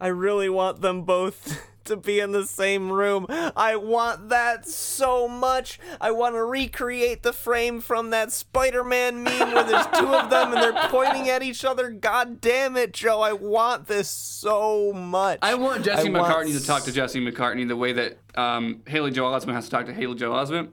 I really want them both to be in the same room. I want that so much. I want to recreate the frame from that Spider-Man meme where there's two of them and they're pointing at each other. God damn it, Joe. I want this so much. I want Jesse I want McCartney to talk to Jesse McCartney the way that um, Haley Joel Osment has to talk to Haley Joel Osment.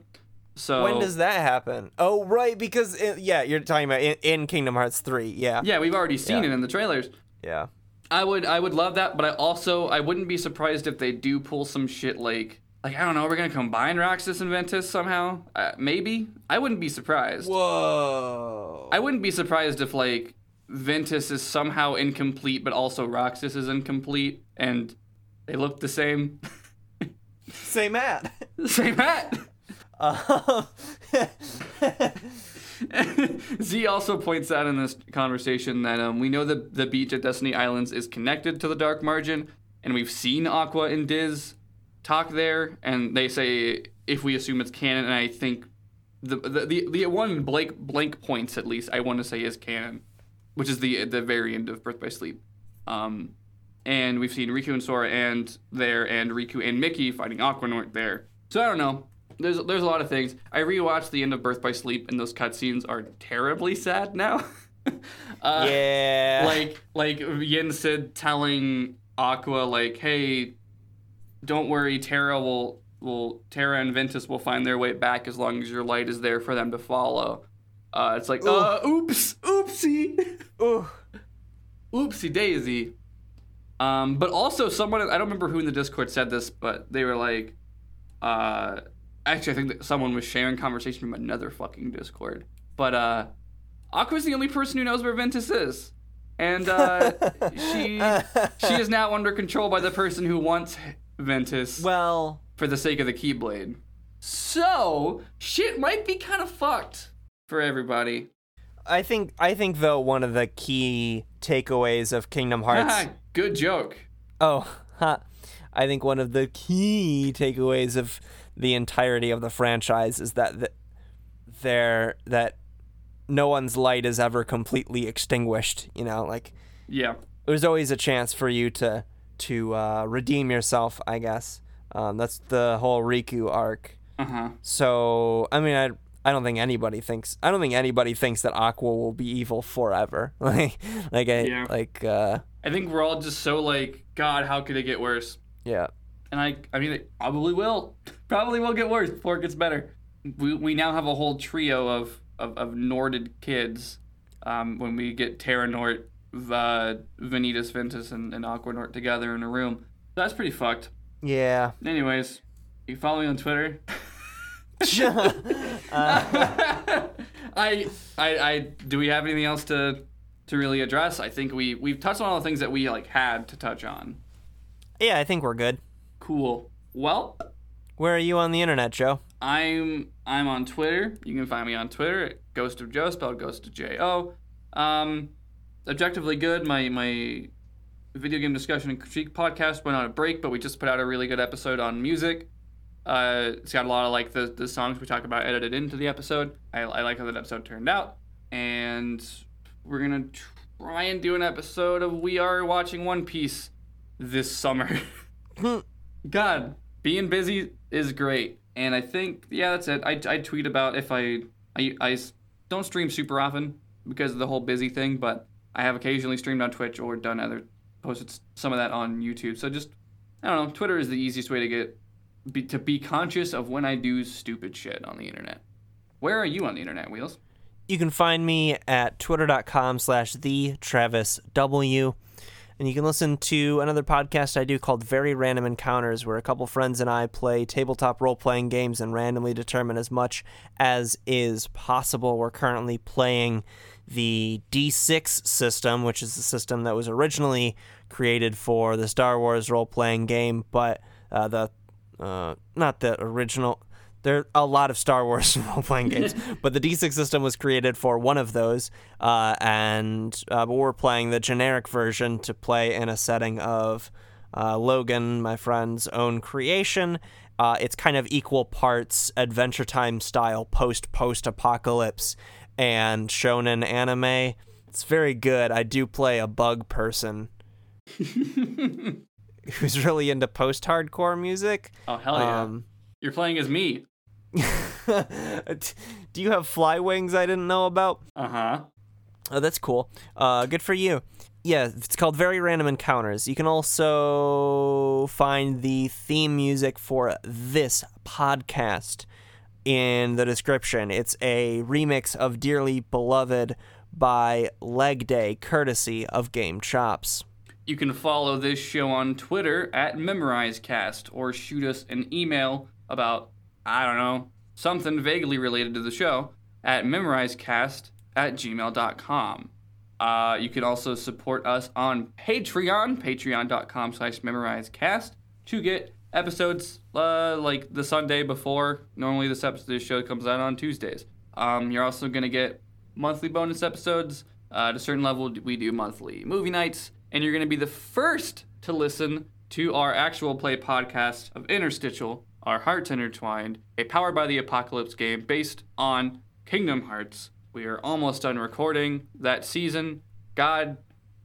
So When does that happen? Oh, right, because in, yeah, you're talking about in, in Kingdom Hearts 3. Yeah. yeah, we've already seen Yeah. it in the trailers. Yeah. I would I would love that, but I also I wouldn't be surprised if they do pull some shit like like I don't know, we're gonna combine Roxas and Ventus somehow. Uh, maybe I wouldn't be surprised. Whoa. I wouldn't be surprised if like Ventus is somehow incomplete, but also Roxas is incomplete, and they look the same. Same hat. same hat. Uh, Z also points out in this conversation that um, we know that the beach at Destiny Islands is connected to the Dark Margin, and we've seen Aqua and Diz talk there, and they say if we assume it's canon, and I think the the the, the one blank blank points at least I want to say is canon, which is the the end of Birth by Sleep. Um, and we've seen Riku and Sora and there, and Riku and Mickey fighting Aquanort there. So I don't know. There's there's a lot of things. I rewatched the end of Birth by Sleep, and those cutscenes are terribly sad now. uh, yeah. like like Yen Sid telling Aqua like, "Hey, don't worry, Terra will will Terra and Ventus will find their way back as long as your light is there for them to follow." Uh, it's like, uh, oops, oopsie, Ooh. oopsie daisy. Um, but also someone I don't remember who in the Discord said this, but they were like, uh, actually I think that someone was sharing conversation from another fucking Discord. But uh, Aqua's the only person who knows where Ventus is, and uh, she she is now under control by the person who wants Ventus well, for the sake of the Keyblade. So shit might be kind of fucked for everybody. I think I think though one of the key takeaways of Kingdom Hearts. Good joke. oh, ha, I think one of the key takeaways of the entirety of the franchise is that th- there that no one's light is ever completely extinguished. You know, like Yeah. there's always a chance for you to to uh, redeem yourself. I guess um, that's the whole Riku arc. Uh huh. So I mean, I I don't think anybody thinks I don't think anybody thinks that Aqua will be evil forever. like like I Yeah. like uh I think we're all just so like, God, how could it get worse? yeah And I, I mean, it probably will. probably will get worse before it gets better. We, we now have a whole trio of of, of Norded kids. Um, when we get Terra Nort, uh, Vanitas Ventus, and, and Aqua Nort together in a room, that's pretty fucked. yeah. Anyways, you follow me on Twitter. Uh, I, I, I, do we have anything else to, to really address? I think we, we've touched on all the things that we like had to touch on. yeah, I think we're good. Cool. Well, Where are you on the internet, Joe? I'm, I'm on Twitter. You can find me on Twitter at Ghost of Joe, spelled Ghost of J O. Um, objectively good. My, my video game discussion and critique podcast went on a break, but we just put out a really good episode on music. Uh, it's got a lot of like the, the songs we talk about edited into the episode. I, I like how that episode turned out. And we're gonna try and do an episode of We Are Watching One Piece this summer. God, being busy is great. And I think, yeah, that's it. I, I tweet about if I, I, I, don't stream super often because of the whole busy thing, but I have occasionally streamed on Twitch or done other posted some of that on YouTube. So just I don't know, Twitter is the easiest way to get be, to be conscious of when I do stupid shit on the internet. Where are you on the internet, Wheels? You can find me at twitter.com slash the Travis W. And you can listen to another podcast I do called Very Random Encounters, where a couple friends and I play tabletop role playing games and randomly determine as much as is possible. We're currently playing the D6 system, which is the system that was originally created for the Star Wars role playing game, but uh, the uh, not the original. There are a lot of Star Wars role playing games, but the D6 system was created for one of those, uh, and uh, we're playing the generic version to play in a setting of uh, Logan, my friend's own creation. Uh, it's kind of equal parts Adventure Time style, post post apocalypse, and shonen anime. It's very good. I do play a bug person who's really into post hardcore music. Oh hell yeah! Um, You're playing as me. do you have fly wings I didn't know about? Uh huh. Oh, that's cool. Uh, good for you. Yeah, it's called Very Random Encounters. You can also find the theme music for this podcast in the description. It's a remix of Dearly Beloved by Leg Day, courtesy of Game Chops. You can follow this show on Twitter at MemorizeCast or shoot us an email about, I don't know, something vaguely related to the show at memorizecast at gmail.com. Uh, you can also support us on Patreon, patreon.com slash memorizecast, to get episodes uh, like the Sunday before. Normally, this episode this show comes out on Tuesdays. Um, you're also going to get monthly bonus episodes. Uh, at a certain level, we do monthly movie nights, and you're going to be the first to listen to our actual play podcast of Interstitial, Our Hearts Intertwined, a Powered by the Apocalypse game based on Kingdom Hearts. We are almost done recording that season. God,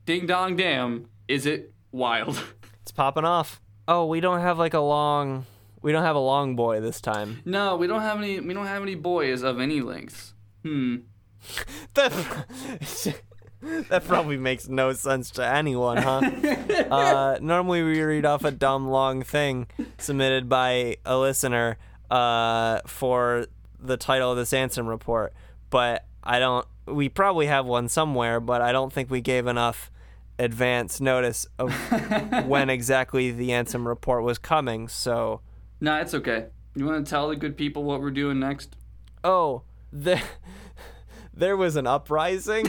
ding dong damn, is it wild? It's popping off. Oh, we don't have like a long. We don't have a long boy this time. no, we don't have any. We don't have any boys of any lengths. Hmm. That that probably makes no sense to anyone, huh? uh, normally we read off a dumb long thing submitted by a listener uh, for the title of this Ansem report, but I don't. We probably have one somewhere, but I don't think we gave enough advance notice of when exactly the Ansem report was coming. So, Nah, it's okay. You want to tell the good people what we're doing next? oh, there, there was an uprising.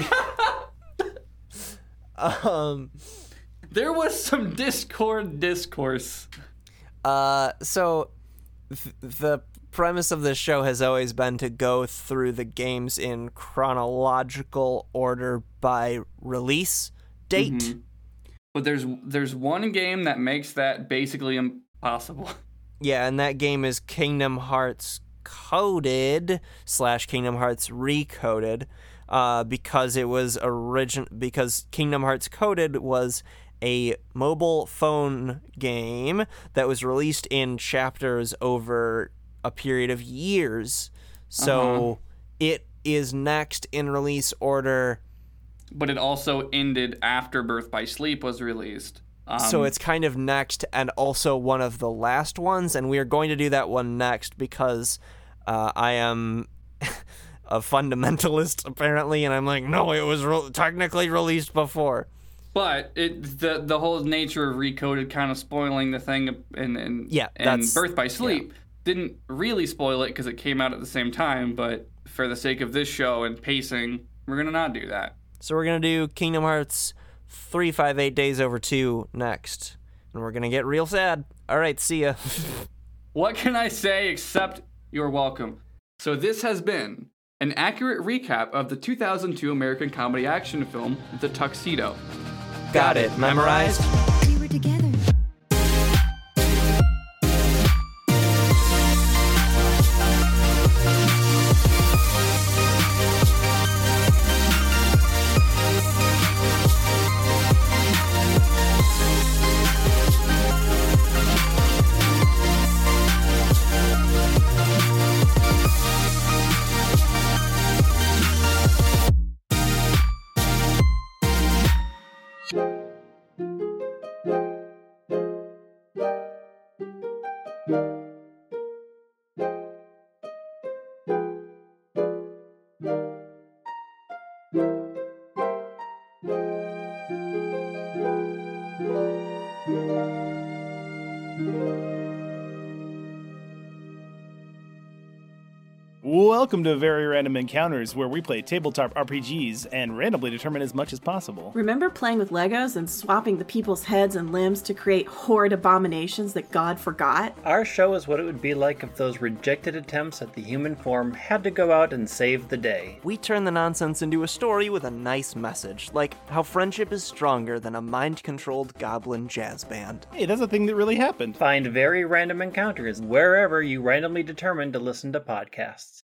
Um. There was some Discord discourse. Uh, so th- the premise of this show has always been to go through the games in chronological order by release date. Mhm. But there's there's one game that makes that basically impossible. Yeah, and that game is Kingdom Hearts Coded slash Kingdom Hearts Recoded, uh, because it was origin because Kingdom Hearts Coded was a mobile phone game that was released in chapters over a period of years. So it is next in release order. But it also ended after Birth by Sleep was released. Um, so it's kind of next and also one of the last ones, and we are going to do that one next because uh, I am a fundamentalist apparently, and I'm like, no, it was re- technically released before. But it the the whole nature of recoded kind of spoiling the thing and and Yeah, and Birth by Sleep didn't really spoil it because it came out at the same time. But for the sake of this show and pacing, we're gonna not do that. So we're gonna do Kingdom Hearts three five eight days over two next, and we're gonna get real sad. All right, see ya. What can I say except you're welcome? So this has been an accurate recap of the 2002 American comedy action film The Tuxedo. Got it memorized. Welcome to Very Random Encounters, where we play tabletop RPGs and randomly determine as much as possible. Remember playing with Legos and swapping the people's heads and limbs to create horrid abominations that God forgot? Our show is what it would be like if those rejected attempts at the human form had to go out and save the day. We turn the nonsense into a story with a nice message, like how friendship is stronger than a mind controlled goblin jazz band. Hey, that's a thing that really happened. Find Very Random Encounters wherever you randomly determine to listen to podcasts.